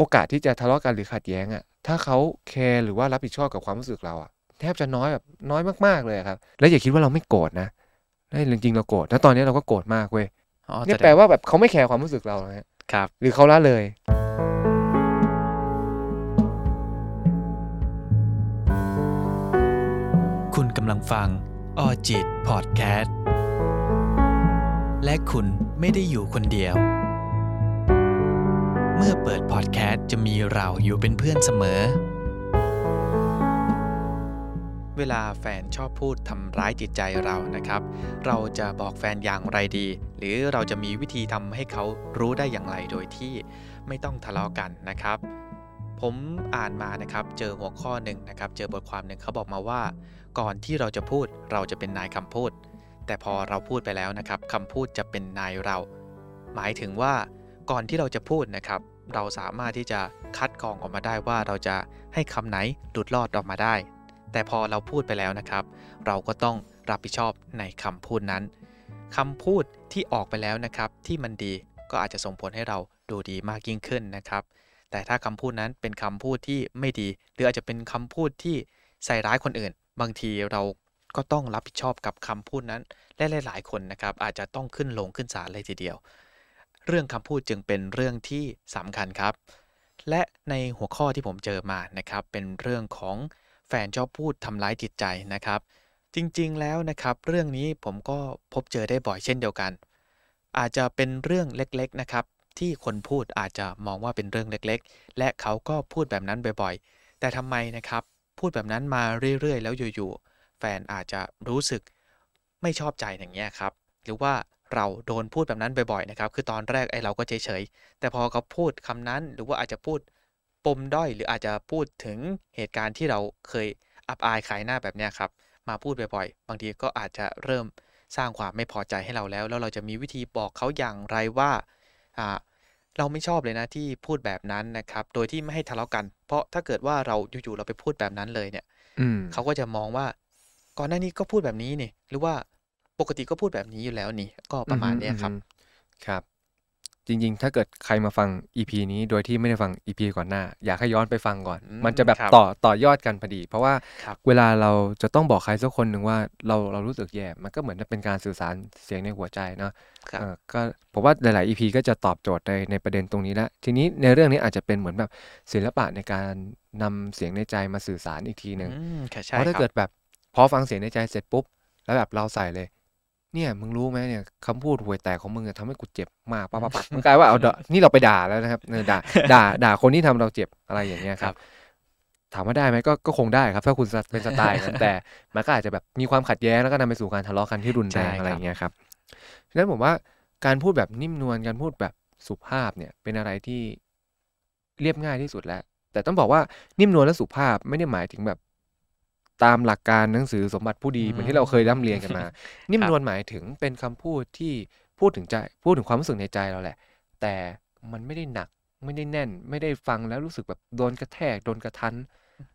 โอกาสที่จะทะเลาะกันหรือขัดแย้งอะถ้าเขาแคร์หรือว่ารับผิดชอบกับความรู้สึกเราอะแทบจะน้อยแบบน้อยมากๆเลยครับ แล้วอย่าคิดว่าเราไม่โกรธนะได้จริงๆเราโกรธแล้วตอนนี้เราก็โกรธมากเว้ยอ๋อเนี่ยแสดงแปลว่าแบบเขาไม่แคร์ความรู้สึกเรานะฮะครับ หรือเขาละเลย คุณกำลังฟังออจิตพอดแคสต์และคุณไม่ได้อยู่คนเดียว เมื่อเปิดพอดแคสต์จะมีเราอยู่เป็นเพื่อนเสมอ เวลาแฟนชอบพูดทำร้ายจิตใจเรานะครับ เราจะบอกแฟนอย่างไรดี หรือเราจะมีวิธีทำให้เขารู้ได้อย่างไรโดยที่ไม่ต้องทะเลาะกันนะครับ ผมอ่านมานะครับ เจอหัวข้อหนึ่งนะครับ เจอบทความหนึ่งเขาบอกมาว่า ก่อนที่เราจะพูดเราจะเป็นนายคำพูด แต่พอเราพูดไปแล้วนะครับคำพูดจะเป็นนายเรา หมายถึงว่า ก่อนที่เราจะพูดนะครับ เราสามารถที่จะคัดกรองออกมาได้ว่าเราจะให้คำไหนหลุดรอดออกมาได้ แต่พอเราพูดไปแล้วนะครับ เราก็ต้องรับผิดชอบในคำพูดนั้นคำพูดที่ออกไปแล้วนะครับ ที่มันดีก็อาจจะส่งผลให้เราดูดีมากยิ่งขึ้นนะครับ แต่ถ้าคำพูดนั้นเป็นคำพูดที่ไม่ดี หรืออาจจะเป็นคำพูดที่ใส่ร้ายคนอื่น บางทีเราก็ต้องรับผิดชอบกับคำพูดนั้นและหลาย ๆ คนนะครับ อาจจะต้องขึ้นลงขึ้นศาลเลยทีเดียว เรื่องคำพูดจึงเป็นเรื่องที่สำคัญครับ และในหัวข้อที่ผมเจอมานะครับเป็นเรื่องของแฟนชอบพูดทำร้ายจิตใจนะครับ จริงๆแล้วนะครับ เรื่องนี้ผมก็พบเจอได้บ่อยเช่นเดียวกัน อาจจะเป็นเรื่องเล็กๆนะครับ ที่คนพูดอาจจะมองว่าเป็นเรื่องเล็กๆ และเขาก็พูดแบบนั้นบ่อยๆ แต่ทำไมนะครับพูดแบบนั้นมาเรื่อยๆ แล้วอยู่ๆแฟนอาจจะรู้สึกไม่ชอบใจอย่างเงี้ยครับ หรือว่า เราโดนพูดแบบนั้นบ่อยๆนะครับ คือตอนแรกไอ้เราก็เฉยๆ แต่พอเขาพูดคำนั้นหรือว่าอาจจะพูดปมด้อย หรืออาจจะพูดถึงเหตุการณ์ที่เราเคยอับอายขายหน้าแบบเนี้ยครับ มาพูดบ่อยๆ บางทีก็อาจจะเริ่มสร้างความไม่พอใจให้เราแล้ว แล้วเราจะมีวิธีบอกเขาอย่างไรว่าอ่าเราไม่ชอบเลยนะที่พูดแบบนั้นนะครับ โดยที่ไม่ให้ทะเลาะกัน เพราะถ้าเกิดว่าเราอยู่ๆเราไปพูดแบบนั้นเลยเนี่ยอืมเขาก็จะมองว่า ก่อนหน้านี้ก็พูดแบบนี้นี่หรือว่า ปกติก็พูดแบบนี้อยู่แล้วนี่ ก็ประมาณเนี้ยครับอือฮึครับ จริงๆ ถ้าเกิดใครมาฟัง EP นี้โดยที่ไม่ได้ฟัง EP ก่อนหน้า อยากให้ย้อนไปฟังก่อนอืมมันจะแบบครับต่อต่อยอดกันพอดี เพราะว่าครับเวลาเราจะต้องบอกใครสักคนหนึ่งว่าเราเรารู้สึกแย่ มันก็เหมือนจะเป็นการสื่อสารเสียงในหัวใจเนาะครับเออก็ผมว่าหลาย ๆ EP ก็จะตอบโจทย์ในในประเด็นตรงนี้แล้ว ทีนี้ในเรื่องนี้อาจจะเป็นเหมือนแบบศิลปะในการนำเสียงในใจมาสื่อสารอีกทีหนึ่งอืมค่ะเพใช่ราะถ้าครับเกิดแบบพอฟังเสียงในใจเสร็จปุ๊บ แล้วแบบเราใส่เลย เนี่ยมึงรู้ไหมเนี่ยคำพูดห่วยแตกของมึงอะทำให้กูเจ็บมากปั๊บปั๊บปั๊บมันกลายว่าเอาเดานี่เราไปด่าแล้วนะครับเออด่าด่าด่าคนที่ทำเราเจ็บอะไรอย่างเงี้ยครับ ถามว่าได้ไหมก็ก็คงได้ครับ ถ้าคุณเป็นสไตล์นั้นแต่มันก็อาจจะแบบมีความขัดแย้งแล้วก็นำไปสู่การทะเลาะกันที่รุนแรงใช่ครับอะไรอย่างเงี้ยครับฉะนั้นผมว่าการพูดแบบนิ่มนวลการพูดแบบสุภาพเนี่ย เป็นอะไรที่เรียบง่ายที่สุดแล้ว แต่ต้องบอกว่านิ่มนวลและสุภาพไม่ได้หมายถึงแบบ ตามหลักการหนังสือสมบัติผู้ดีเหมือนที่เราเคยร่ำเรียนกันมา นิ่มนวลหมายถึงเป็นคำพูดที่พูดถึงใจพูดถึงความรู้สึกในใจเราแหละ แต่มันไม่ได้หนักไม่ได้แน่น ไม่ได้ฟังแล้วรู้สึกแบบโดนกระแทกโดนกระทัน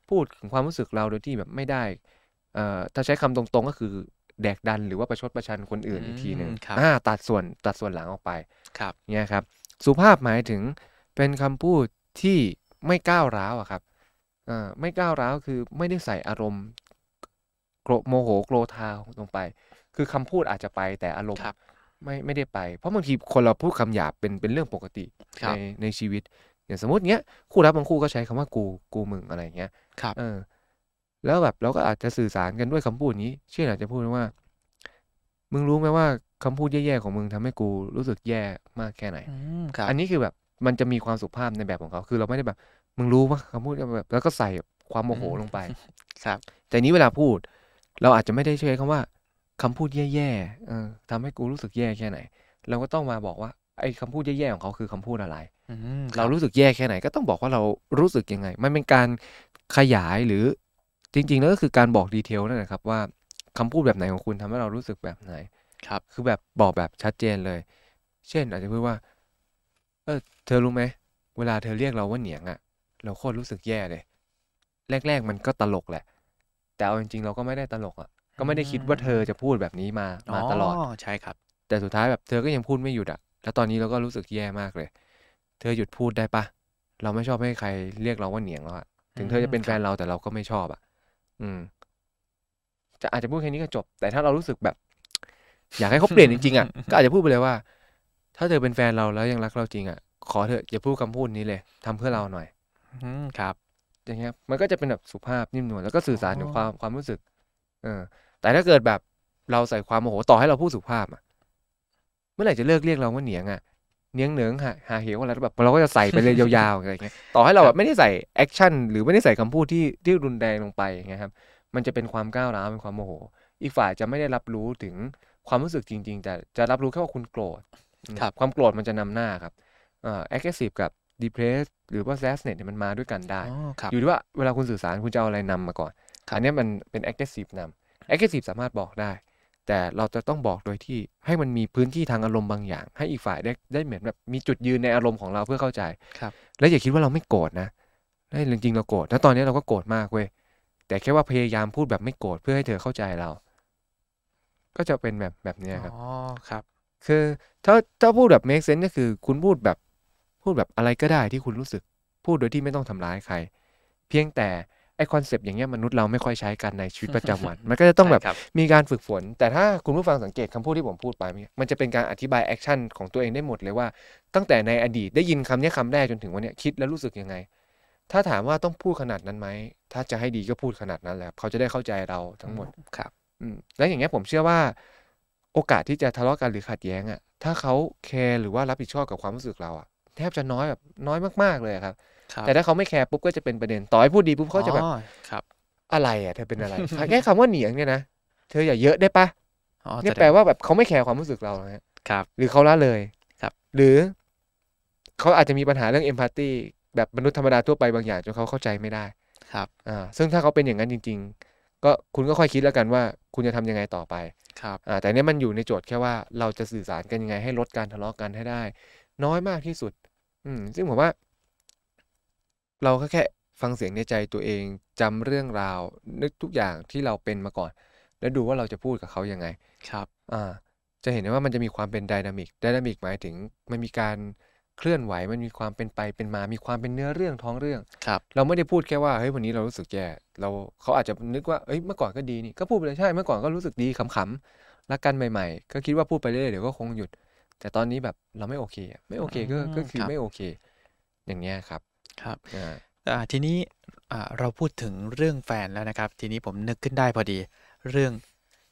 พูดถึงความรู้สึกเราโดยที่แบบไม่ได้เอ่อถ้าใช้คำตรงๆก็คือแดกดันหรือว่าประชดประชันคนอื่นอีกทีหนึ่งอืมครับอ่าตัดส่วนตัดส่วนหลังออกไปครับเนี่ยครับ สุภาพหมายถึงเป็นคำพูดที่ไม่ก้าวร้าวอะครับเอ่อ ไม่ก้าวร้าวคือไม่ได้ใส่อารมณ์โกรธโมโหโกรธาลงไป คือคำพูดอาจจะไปแต่อารมณ์ครับไม่ไม่ได้ไป เพราะบางทีคนเราพูดคำหยาบเป็นเป็นเรื่องปกติครัในบในชีวิต อย่างสมมติเนี้ยคู่รับบางคู่ก็ใช้คำว่ากูกูมึงอะไรอย่างเงี้ยครับเออ แล้วแบบเราก็อาจจะสื่อสารกันด้วยคำพูดนี้ เช่นอาจจะพูดว่า มึงรู้ไหมว่าคำพูดแย่ๆของมึงทำให้กูรู้สึกแย่มากแค่ไหนอืมครับอันนี้คือแบบมันจะมีความสุภาพในแบบของเขา คือเราไม่ได้แบบ มึงรู้ว่าคำพูดแบบแล้วก็ใส่ความโมโหลงไป ครับ แต่นี้เวลาพูด เราอาจจะไม่ได้ใช้คำว่าคำพูดแย่ๆเออทำให้กูรู้สึกแย่แค่ไหน เราก็ต้องมาบอกว่าไอ้คำพูดแย่ๆของเขาคือคำพูดอะไรอืมเรารู้สึกแย่แค่ไหน ก็ต้องบอกว่าเรารู้สึกยังไง มันเป็นการขยายหรือจริง ๆ แล้วก็คือการบอกดีเทลนั่นแหละครับว่าคำพูดแบบไหนของคุณทำให้เรารู้สึกแบบไหน ครับ คือแบบบอกแบบชัดเจนเลย เช่น อาจจะพูดว่า เออ เธอรู้ไหม เวลาเธอเรียกเราว่าเหนียงอะ เราโคตรรู้สึกแย่เลย แรก ๆ มันก็ตลกแหละ แต่เอาจริงๆ เราก็ไม่ได้ตลกอะก็ไม่ได้คิดว่าเธอจะพูดแบบนี้มามาตลอดใช่ครับ แต่สุดท้ายแบบเธอก็ยังพูดไม่หยุดอะแล้วตอนนี้เราก็รู้สึกแย่มากเลย เธอหยุดพูดได้ปะเราไม่ชอบให้ใครเรียกเราว่าเหนียงแล้วอะถึงเธอจะเป็นแฟนเราแต่เราก็ไม่ชอบอะอืม จะอาจจะพูดแค่นี้ก็จบ แต่ถ้าเรารู้สึกแบบ อยากให้เขาเปลี่ยนจริงๆอะก็อาจจะพูดไปเลยว่า ถ้าเธอเป็นแฟนเราแล้วยังรักเราจริงอะขอเถอะอย่าพูดคำพูดนี้เลยทำเพื่อเราหน่อย อืมครับ อย่างเงี้ยมันก็จะเป็นแบบสุภาพนิ่มนวลแล้วก็สื่อสารถึงอ๋อความความรู้สึก เออ แต่ถ้าเกิดแบบเราใส่ความโมโหต่อให้เราพูดสุภาพอะเมื่อไหร่จะเลิกเรียกเราว่าเหนียงอะเนียงเหนิงหาหาเหวอะไรแบบเราก็จะใส่ไปเลยยาวๆอะไรเงี้ยต่อให้เราแบบไม่ได้ใส่ action หรือไม่ได้ใส่คำพูดที่ที่รุนแรงลงไปอย่างเงี้ยครับ มันจะเป็นความก้าวร้าวเป็นความโมโห อีกฝ่ายจะไม่ได้รับรู้ถึงความรู้สึกจริง ๆ แต่จะรับรู้แค่ว่าคุณโกรธอืมครับความโกรธมันจะนำหน้าครับเอ่อ aggressive กับ depressed หรือว่า sadness เนี่ยมันมาด้วยกันได้อ๋อครับอยู่ที่ว่าเวลาคุณสื่อสารคุณจะเอาอะไรนำมาก่อนครับอันเนี้ยมันเป็น aggressive นำ aggressive สามารถบอกได้ แต่เราจะต้องบอกโดยที่ให้มันมีพื้นที่ทางอารมณ์บางอย่าง ให้อีกฝ่ายได้ได้เหมือนแบบมีจุดยืนในอารมณ์ของเราเพื่อเข้าใจครับแล้วอย่าคิดว่าเราไม่โกรธนะได้จริงๆเราโกรธแล้วตอนนี้เราก็โกรธมากเว้ยแต่แค่ว่าพยายามพูดแบบไม่โกรธเพื่อให้เธอเข้าใจเรา ก็จะเป็นแบบแบบเนี้ยครับอ๋อครับ คือถ้าถ้าพูดแบบ make sense ก็คือคุณพูดแบบ พูดแบบอะไรก็ได้ที่คุณรู้สึก พูดโดยที่ไม่ต้องทำร้ายใคร เพียงแต่ไอ concept อย่างเงี้ยมนุษย์เราไม่ค่อยใช้กันในชีวิตประจำวัน มันก็จะต้องแบบใช่ครับมีการฝึกฝน แต่ถ้าคุณผู้ฟังสังเกตคำพูดที่ผมพูดไปเมื่อกี้มันจะเป็นการอธิบาย action ของตัวเองได้หมดเลยว่า ตั้งแต่ในอดีตได้ยินคำเนี้ยคำแรกจนถึงวันเนี้ยคิดแล้วรู้สึกยังไง ถ้าถามว่าต้องพูดขนาดนั้นไหม ถ้าจะให้ดีก็พูดขนาดนั้นแหละครับเขาจะได้เข้าใจเราทั้งหมดครับอืมแล้วอย่างเงี้ยผมเชื่อว่า โอกาสที่จะทะเลาะกันหรือขัดแย้งอะถ้าเขาแคร์หรือว่ารับผิดชอบกับความรู้สึกเราอะ แทบจะน้อยแบบน้อยมากๆเลยอะครับครับ แต่ถ้าเขาไม่แคร์ปุ๊บก็จะเป็นประเด็นต่อให้พูดดีปุ๊บเขาจะแบบอ๋อครับอะไรอะเธอเป็นอะไรแค่คำว่าเหนียงเนี่ยนะเธออย่าเยอะได้ปะอ๋อเนี่ยสดงแปลว่าแบบเขาไม่แคร์ความรู้สึกเรานะฮะครับ หรือเขาละเลยครับ หรือเขาอาจจะมีปัญหาเรื่องเอมพัตตีแบบมนุษย์ธรรมดาทั่วไปบางอย่างจนเขาเข้าใจไม่ได้ ครับอ่าซึ่งถ้าเขาเป็นอย่างนั้นจริง ๆ ก็คุณก็ค่อยคิดแล้วกันว่า คุณจะทำยังไงต่อไป ครับอ่าแต่เนี้ยมันอยู่ในโจทย์แค่ว่าเราจะสื่อสารกันยังไงให้ลดการทะเลาะกันให้ได้ น้อยมากที่สุด อืมซึ่งผมว่า เราก็แค่ฟังเสียงในใจตัวเองจำเรื่องราว นึกทุกอย่างที่เราเป็นมาก่อน แล้วดูว่าเราจะพูดกับเขายังไง ครับ อ่า จะเห็นได้ว่ามันจะมีความเป็นไดนามิกไดนามิกหมายถึงมันมีการเคลื่อนไหวมันมีความเป็นไปเป็นมา มีความเป็นเนื้อเรื่องท้องเรื่อง ครับ เราไม่ได้พูดแค่ว่าเฮ้ยวันนี้เรารู้สึกแย่เราเขาอาจจะนึกว่าเอ้ยเมื่อก่อนก็ดีนี่ก็พูดไปเลยใช่เมื่อก่อนก็รู้สึกดีขำๆรักกันใหม่ ๆ ก็คิดว่าพูดไปเรื่อยๆเดี๋ยวก็คงหยุด แต่ตอนนี้แบบเราไม่โอเคอะไม่โอเคก็อืมก็คือครับไม่โอเค อย่างเงี้ยครับครับอ่าอ่าทีนี้อ่าเราพูดถึงเรื่องแฟนแล้วนะครับ ทีนี้ผมนึกขึ้นได้พอดี เรื่อง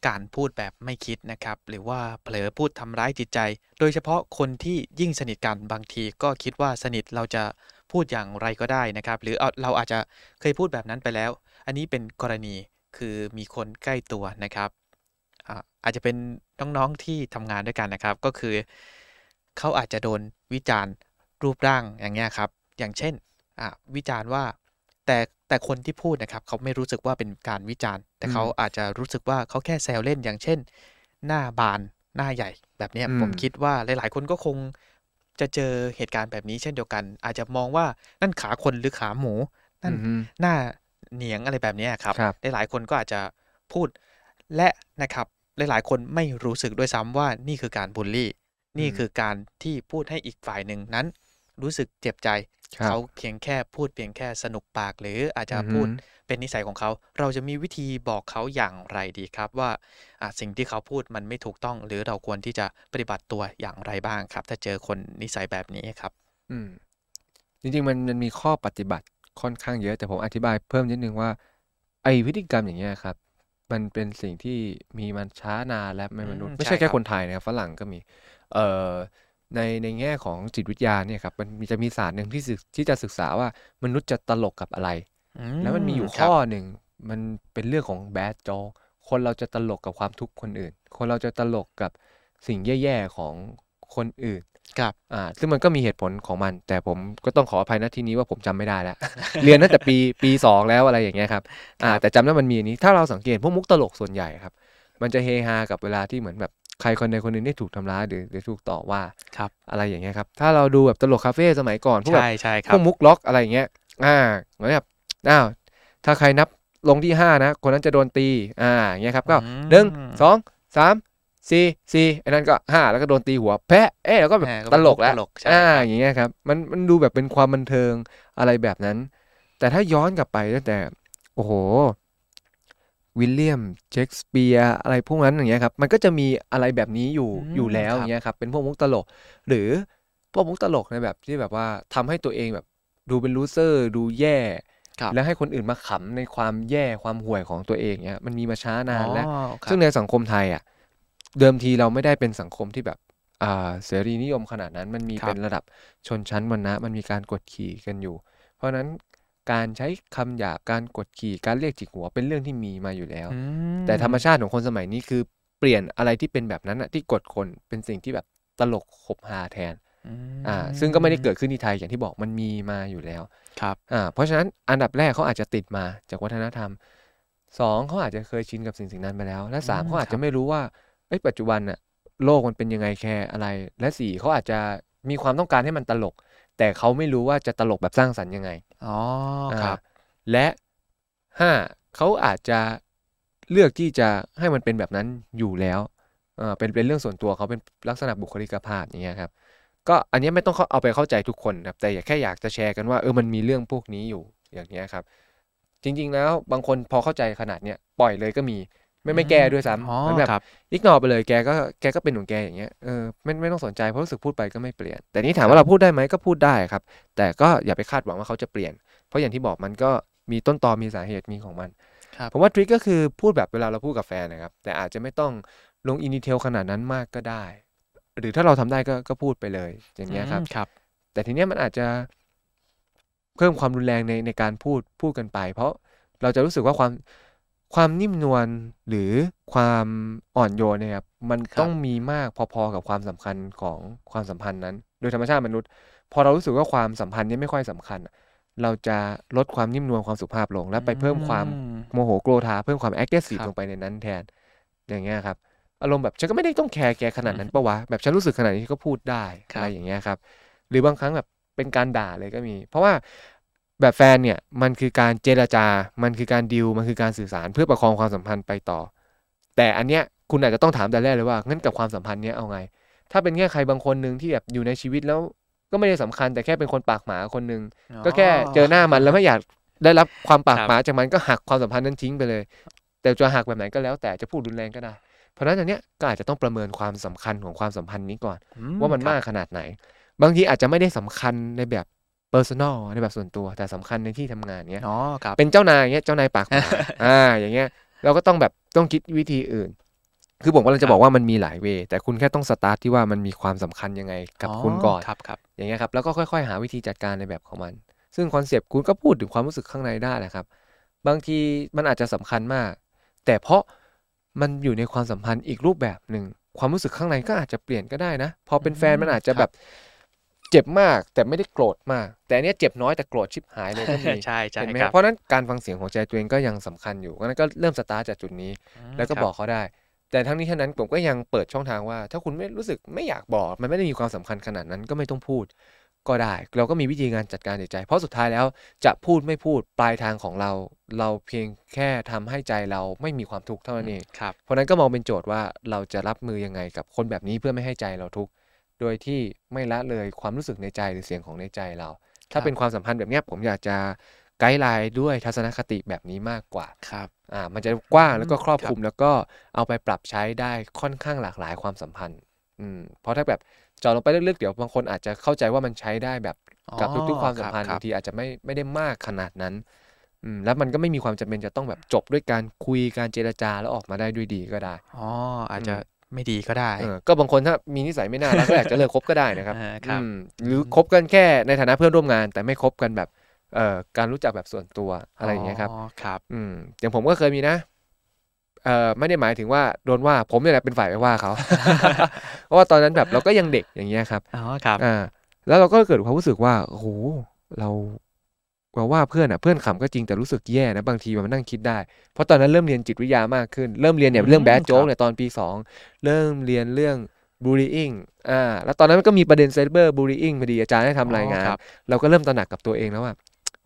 การพูดแบบไม่คิดนะครับ หรือว่าเผลอพูดทำร้ายจิตใจ โดยเฉพาะคนที่ยิ่งสนิทกันบางทีก็คิดว่าสนิทเราจะพูดอย่างไรก็ได้นะครับ หรือเอาเราอาจจะเคยพูดแบบนั้นไปแล้ว อันนี้เป็นกรณีคือมีคนใกล้ตัวนะครับ อ่าอาจจะเป็นน้องๆที่ทำงานด้วยกันนะครับ ก็คือเขาอาจจะโดนวิจารณ์รูปร่างอย่างเงี้ยครับ อย่างเช่นอะวิจารณ์ว่าแต่แต่คนที่พูดนะครับเขาไม่รู้สึกว่าเป็นการวิจารณ์ แต่อืมเขาอาจจะรู้สึกว่าเขาแค่แซวเล่นอย่างเช่น หน้าบานหน้าใหญ่ แบบเนี้ยอืมผมคิดว่าหลาย ๆ คนก็คงจะเจอเหตุการณ์แบบนี้เช่นเดียวกัน อาจจะมองว่านั่นขาคนหรือขาหมูนั่นอือฮึหน้าเหนียงอะไรแบบเนี้ยครับครับหลายๆคนก็อาจจะพูดและนะครับ หลายๆ คนไม่รู้สึกด้วยซ้ำว่านี่คือการบูลลี่ นี่อืมคือการที่พูดให้อีกฝ่ายหนึ่งนั้น รู้สึกเจ็บใจครับเขาเพียงแค่พูดเพียงแค่สนุกปาก หรืออาจจะอือฮึพูดเป็นนิสัยของเขา เราจะมีวิธีบอกเขาอย่างไรดีครับ ว่าอะสิ่งที่เขาพูดมันไม่ถูกต้อง หรือเราควรที่จะปฏิบัติตัวอย่างไรบ้างครับ ถ้าเจอคนนิสัยแบบนี้ครับ อืมจริงๆมันมันมีข้อปฏิบัติค่อนข้างเยอะแต่ผมอธิบายเพิ่มนิดนึงว่าไอ้พฤติกรรมอย่างเงี้ยครับ มันเป็นสิ่งที่มีมันช้านานและไม่มนุษย์อืมไม่ใช่ใช่คแค่รับคนไทยนะครับฝรั่งก็มี เอ่อในในแง่ของจิตวิทยาเนี่ยครับมันมีจะมีศาสตร์หนึ่งที่ศึกที่จะศึกษาว่ามนุษย์จะตลกกับอะไรอืแล้วมันมีอยู่ครับข้อหนึ่งมันเป็นเรื่องของแบดจอคนเราจะตลกกับความทุกข์คนอื่น คนเราจะตลกกับสิ่งแย่ๆของคนอื่น ครับอ่าซึ่งมันก็มีเหตุผลของมัน แต่ผมก็ต้องขออภัยณที่นี้ว่าผมจำไม่ได้แล้ว เรียนตั้งแต่ปีปีสองแล้วอะไรอย่างเงี้ยครับอ่าครับแต่จำได้มันมีอันนี้ถ้าเราสังเกตพวกมุกตลกส่วนใหญ่ครับ มันจะเฮฮากับเวลาที่เหมือนแบบใครคนใดคนหนึ่งได้ถูกทำร้ายหรือหรือถูกต่อว่าครับอะไรอย่างเงี้ยครับถ้าเราดูแบบตลกคาเฟ่สมัยก่อนพวกแบบใช่ใช่คพรัวบกมุกล็อกอะไรอย่างเงี้ยอ่าเหมือนแบบอ้าวถ้าใครนับลงที่ห้านะ คนนั้นจะโดนตี อ่าอย่างเงี้ยครับ ก็อืมหนึ่งสองสาม ซีซีไอ้นั่นก็ห้าแล้วก็โดนตีหัว แพะเอ๊ะแล้วก็แบบอ่าก็ตเป็นลมุกกแล้วตลกใช่อ่าครับอย่างเงี้ยครับมันมันดูแบบเป็นความบันเทิงอะไรแบบนั้น แต่ถ้าย้อนกลับไปตั้งแต่ โอ้โหวิลเลียมเชกสเปียร์อะไรพวกนั้นอย่างเงี้ยครับมันก็จะมีอะไรแบบนี้อยู่อืมอยู่แล้วครับอย่างเงี้ยครับเป็นพวกมุกตลก หรือพวกมุกตลกในแบบที่แบบว่าทำให้ตัวเองแบบดูเป็น loser ดูแย่ครับแล้วให้คนอื่นมาขำในความแย่ความห่วยของตัวเองเงี้ยมันมีมาช้านานแล้วอ๋อครับซึ่งในสังคมไทยอะ เดิมทีเราไม่ได้เป็นสังคมที่แบบอ่าเสรีนิยมขนาดนั้นมันมีครับเป็นระดับชนชั้นวรรณะมันมีการกดขี่กันอยู่ เพราะฉะนั้นการใช้คำหยาบการกดขี่การเรียกจิกหัวเป็นเรื่องที่มีมาอยู่แล้วอืแต่ธรรมชาติของคนสมัยนี้คือเปลี่ยนอะไรที่เป็นแบบนั้นอะที่กดคนเป็นสิ่งที่แบบตลกขบฮาแทนอืมอ่าซึ่งก็ไม่ได้เกิดขึ้นที่ไทยอย่างที่บอกมันมีมาอยู่แล้วครับอ่าเพราะฉะนั้นอันดับแรกเขาอาจจะติดมาจากวัฒนธรรมสองเขาอาจจะเคยชินกับสิ่งสิ่งนั้นไปแล้ว และสามอืมเขาอาจครัจะบไม่รู้ว่า เอ้ยปัจจุบันน่ะโลกมันเป็นยังไงแค่อะไร และสี่เขาอาจจะมีความต้องการให้มันตลก แต่เขาไม่รู้ว่าจะตลกแบบสร้างสรรค์ยังไงอ๋ออ่าครับ และห้าเขาอาจจะเลือกที่จะให้มันเป็นแบบนั้นอยู่แล้วเออเป็นเป็นเรื่องส่วนตัวเขาเป็นลักษณะบุคลิกภาพอย่างเงี้ยครับก็อันเนี้ยไม่ต้องเข้าเอาไปเข้าใจทุกคนนะครับแต่อยากแค่อยากจะแชร์กันว่าเออมันมีเรื่องพวกนี้อยู่อย่างเงี้ยครับ จริง ๆ แล้วบางคนพอเข้าใจขนาดเนี้ยปล่อยเลยก็มี ไม่ไม่แก้ด้วยอ๋อซ้ำมันแบบครับอิกนอไปเลยแกก็แกก็เป็นของแกอย่างเงี้ยเออไม่ไม่ต้องสนใจเพราะรู้สึกพูดไปก็ไม่เปลี่ยน แต่นี่ถามว่าเราพูดได้ไหมก็พูดได้ครับ แต่ก็อย่าไปคาดหวังว่าเขาจะเปลี่ยน เพราะอย่างที่บอกมันก็มีต้นตอมีสาเหตุมีของมันครับผมว่าทริคก็คือพูดแบบเวลาเราพูดกับแฟนนะครับ แต่อาจจะไม่ต้องลงอินดีเทลขนาดนั้นมากก็ได้ หรือถ้าเราทำได้ก็ก็พูดไปเลยอย่างเงี้ยครับอืมครับ แต่ทีเนี้ยมันอาจจะเพิ่มความรุนแรงในในการพูดพูดกันไป เพราะเราจะรู้สึกว่าความ ความนิ่มนวลหรือความอ่อนโยนเนี่ยครับมันครับต้องมีมากพอๆกับความสำคัญของความสัมพันธ์นั้น โดยธรรมชาติมนุษย์ พอเรารู้สึกว่าความสัมพันธ์เนี้ไม่ค่อยสำคัญอะเราจะลดความนิ่มนวลความสุภาพลง และไปเพิ่มความอืมโมโหโกรธาเพิ่มความ active ครับลงไปในนั้นแทนอย่างเงี้ยครับอารมณ์แบบฉันก็ไม่ได้ต้อง care แกขนาดนั้นปะวะแบบฉันรู้สึกขนาดนี้ก็พูดได้ครับอะไรอย่างเงี้ยครับ หรือบางครั้งแบบเป็นการด่าเลยก็มี เพราะว่า แบบแฟนเนี่ยมันคือการเจรจา มันคือการดิว มันคือการสื่อสารเพื่อประคองความสัมพันธ์ไปต่อ แต่อันเนี้ยคุณอาจจะต้องถามแต่แรกเลยว่างั้นกับความสัมพันธ์เนี้ยเอาไง ถ้าเป็นแค่ใครบางคนหนึ่งที่แบบอยู่ในชีวิตแล้วก็ไม่ได้สำคัญแต่แค่เป็นคนปากหมาคนหนึ่งก็แค่เจอหน้ามันแล้วไม่อยากได้รับความปากครับหมาจากมันก็หักความสัมพันธ์นั้นทิ้งไปเลย แต่จะหักแบบไหนก็แล้วแต่จะพูดรุนแรงก็ได้ เพราะฉะนั้นอันเนี้ยก็อาจจะต้องประเมินความสำคัญของความสัมพันธ์นี้ก่อนอืว่ามันครับมากขนาดไหน บางทีอาจจะไม่ได้สำคัญในแบบ เ e อร์ซันอลในแบบส่วนตัวแต่สำคัญในที่ทำงานเนี้ยอ๋อครับเป็นเจ้านายเงี้ยเจ้านายปากหมาอ่าอย่างเงี้ยเราก็ต้องแบบต้องคิดวิธีอื่น คือผมกำลังจะบอกว่ามันมีหลาย way แต่คุณแค่ต้องสตาร์ทที่ว่ามันมีความสำคัญยังไงกับคุณก่อนครับครับอย่างเงี้ยครับแล้วก็ค่อยๆ หาวิธีจัดการในแบบของมัน ซึ่ง concept คุณก็พูดถึงความรู้สึกข้างในได้แหละครับ บางทีมันอาจจะสำคัญมาก แต่เพราะมันอยู่ในความสัมพันธ์อีกรูปแบบหนึ่งความรู้สึกข้างในก็อาจจะเปลี่ยนก็ได้นะ พอเป็นแฟนมันอาจจะครับแบบ เจ็บมากแต่ไม่ได้โกรธมาก แต่อันเนี้ยเจ็บน้อยแต่โกรธชิบหายเลยก็มีใช่ใช่เห็นไหมคครัรับบเพราะฉะนั้นการฟังเสียงของใจตัวเองก็ยังสำคัญอยู่งั้นก็เริ่มสตาร์ทจากจุดนี้มแล้วก็ครับบอกเขาได้ แต่ทั้งนี้ทั้งนั้นผมก็ยังเปิดช่องทางว่า ถ้าคุณไม่รู้สึกไม่อยากบอก มันไม่ได้มีความสำคัญขนาดนั้นก็ไม่ต้องพูด ก็ได้ เราก็มีวิธีการจัดการจิตใจ เพราะสุดท้ายแล้วจะพูดไม่พูดปลายทางของเรา เราเพียงแค่ทำให้ใจเราไม่มีความทุกข์เท่านั้นเองครับเพราะฉะนั้นก็มองเป็นโจทย์ว่าเราจะรับมือยังไงกับคนแบบนี้เพื่อไม่ให้ใจเราทุกข์ โดยที่ไม่ละเลยความรู้สึกในใจหรือเสียงของในใจเรา ถ้าเป็นความสัมพันธ์แบบเนี้ยผมอยากจะไกด์ไลน์ด้วยทัศนคติแบบนี้มากกว่าครับอ่ามันจะกว้างแล้วก็ครอบครับคลุมแล้วก็เอาไปปรับใช้ได้ค่อนข้างหลากหลายความสัมพันธ์อืมเพราะถ้าแบบเจาะลงไปลึกๆเดี๋ยวบางคนอาจจะเข้าใจว่ามันใช้ได้แบบกับทุกๆความสัมพันธ์อ๋อครับบางทีอาจจะไม่ไม่ได้มากขนาดนั้นอืมแล้วมันก็ไม่มีความจำเป็นจะต้องแบบจบด้วยการคุยการเจรจาแล้วออกมาได้ด้วยดีก็ได้ อ๋ออาจจะ ไม่ดีก็ได้เออก็บางคนถ้ามีนิสัยไม่น่ารักก็อยากจะเลิกคบก็ได้นะครับอ่าครับอืมหรือคบกันแค่ในฐานะเพื่อนร่วมงาน แต่ไม่คบกันแบบเอ่อการรู้จักแบบส่วนตัวอะไรอย่างเงี้ยครับอ๋อครับ อืมอย่างผมก็เคยมีนะเอ่อไม่ได้หมายถึงว่าโดนว่าผมเนี่ยแหละเป็นฝ่ายไปว่าเขาเพราะว่าตอนนั้นแบบเราก็ยังเด็กอย่างเงี้ยครับอ๋อครับอ่าแล้วเราก็เกิดความรู้สึกว่าโอ้โหเรา เราว่าเพื่อนอะเพื่อนขำก็จริงแต่รู้สึกแย่นะบางทีมันนั่งคิดได้ เพราะตอนนั้นเริ่มเรียนจิตวิทยามากขึ้น เริ่มเรียนเนี่ยเรื่องแบดโจ๊กเนี่ยตอนปีสองเริ่มเรียนเรื่องบูล y ิ n งอ่าแล้วตอนนั้นมันก็มีประเด็นไซเบอร์บูล y ิ n งพอดีอาจารย์ให้ทำรายงานอ๋อครับเราก็เริ่มตระหนักกับตัวเองแล้วว่า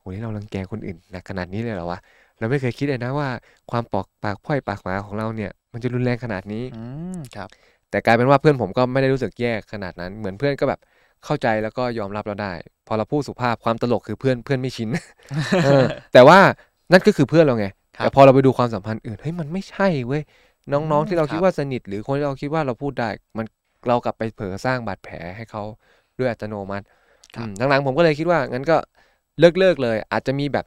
โอ้ยเรารังแกคนอื่นหนักขนาดนี้เลยเหรอวะเราไม่เคยคิดเลยนะว่าความปอกปากพร่อยปากหมาของเราเนี่ย มันมันจะรุนแรงขนาดนี้อืมครับ แต่กลายเป็นว่าเพื่อนผมก็ไม่ได้รู้สึกแย่ขนาดนั้น เหมือนเพื่อนก็แบบ เข้าใจแล้วก็ยอมรับเราได้ พอเราพูดสุภาพความตลกคือเพื่อนเพื่อนไม่ชินเออแต่ว่านั่นก็คือเพื่อนเราไงครับแต่พอเราไปดูความสัมพันธ์อื่นเฮ้ยมันไม่ใช่เว้ยน้องอืมๆที่เราครับคิดว่าสนิท หรือคนที่เราคิดว่าเราพูดได้ มันเรากลับไปเผลอสร้างบาดแผลให้เขาด้วยอัตโนมัติครับอืมหลังๆผมก็เลยคิดว่างั้นก็เลิกเลิกเลย อาจจะมีแบบ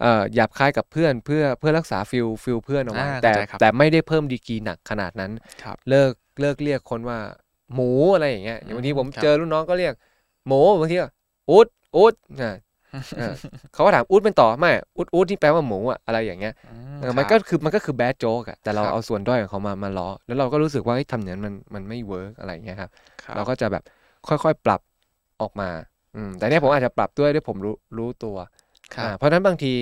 เอ่อหยาบคายกับเพื่อนเพื่อเพื่อรักษา feel feel เพื่อนเอาไว้อ่าแต่เข้าใจครับแต่ไม่ได้เพิ่มดีกรีหนักขนาดนั้นครับเลิกเลิกเรียกคนว่า หมูอะไรอย่างเงี้ยอย่างบางทีผมครับเจอรุ่นน้องก็เรียก หมูบางทีก็อุดอุดอ่าเออเขาก็ถามอุดเป็นต่อไม่อุดอุดที่แปลว่าหมูอะอะไรอย่างเงี้ยอืเออมันก็ครับคือมันก็คือ bad joke อะแต่เราครับเอาส่วนด้อยของเขามามาล้อแล้วเราก็รู้สึกว่าเฮ้ยทำอย่างนั้นมันมันไม่ work อะไรอย่างเงี้ยครับครับ เราก็จะแบบค่อยๆปรับออกมาอืมแต่เนี่ยผมอาจจะปรับด้วยด้วยผมรู้รู้ตัวครับอ่าเพราะฉะนั้นบางที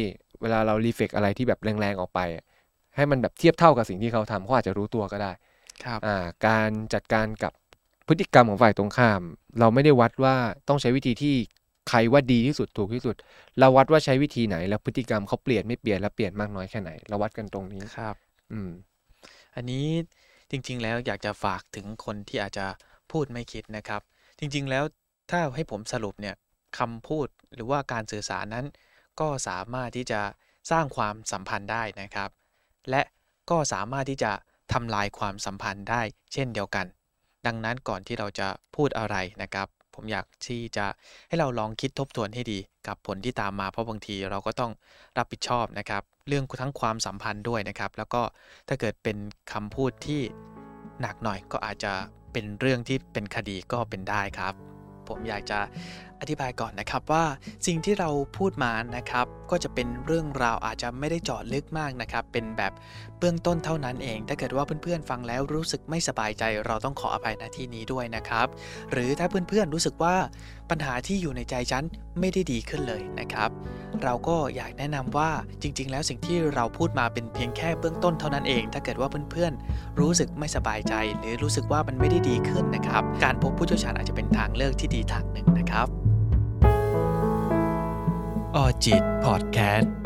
เวลาเรา reflect อะไรที่แบบแรงๆออกไปอะให้มันแบบเทียบเท่ากับสิ่งที่เขาทำเขาอาจจะรู้ตัวก็ได้ครับอ่าการจัดการกับ พฤติกรรมของฝ่ายตรงข้าม เราไม่ได้วัดว่าต้องใช้วิธีที่ใครว่าดีที่สุดถูกที่สุด เราวัดว่าใช้วิธีไหน แล้วพฤติกรรมเขาเปลี่ยนไม่เปลี่ยนและเปลี่ยนมากน้อยแค่ไหน เราวัดกันตรงนี้ครับ อืม อันนี้จริง ๆ แล้วอยากจะฝากถึงคนที่อาจจะพูดไม่คิดนะครับ จริง ๆ แล้วถ้าให้ผมสรุปเนี่ยคำพูดหรือว่าการสื่อสารนั้น ก็สามารถที่จะสร้างความสัมพันธ์ได้นะครับ และก็สามารถที่จะทำลายความสัมพันธ์ได้เช่นเดียวกัน ดังนั้นก่อนที่เราจะพูดอะไรนะครับ ผมอยากที่จะให้เราลองคิดทบทวนให้ดีกับผลที่ตามมาเพราะบางทีเราก็ต้องรับผิดชอบนะครับ เรื่องทั้งความสัมพันธ์ด้วยนะครับ แล้วก็ถ้าเกิดเป็นคำพูดที่หนักหน่อยก็อาจจะเป็นเรื่องที่เป็นคดีก็เป็นได้ครับ ผมอยากจะ อธิบายก่อนนะครับว่าสิ่งที่เราพูดมานะครับก็จะเป็นเรื่องราวอาจจะไม่ได้เจาะลึกมากนะครับเป็นแบบเบื้องต้นเท่านั้นเอง ถ้าเกิดว่าเพื่อนๆฟังแล้วรู้สึกไม่สบายใจ เราต้องขออภัยณที่นี้ด้วยนะครับหรือถ้าเพื่อนๆรู้สึกว่าปัญหาที่อยู่ในใจฉันไม่ได้ดีขึ้นเลยนะครับ เราก็อยากแนะนำว่าจริง ๆ แล้วสิ่งที่เราพูดมาเป็นเพียงแค่เบื้องต้นเท่านั้นเอง ถ้าเกิดว่าเพื่อนๆรู้สึกไม่สบายใจ หรือรู้สึกว่ามันไม่ได้ดีขึ้นนะครับ การพบผู้เชี่ยวชาญอาจจะเป็นทางเลือกที่ดีทางหนึ่งนะครับ ออจิตพอดแคสต์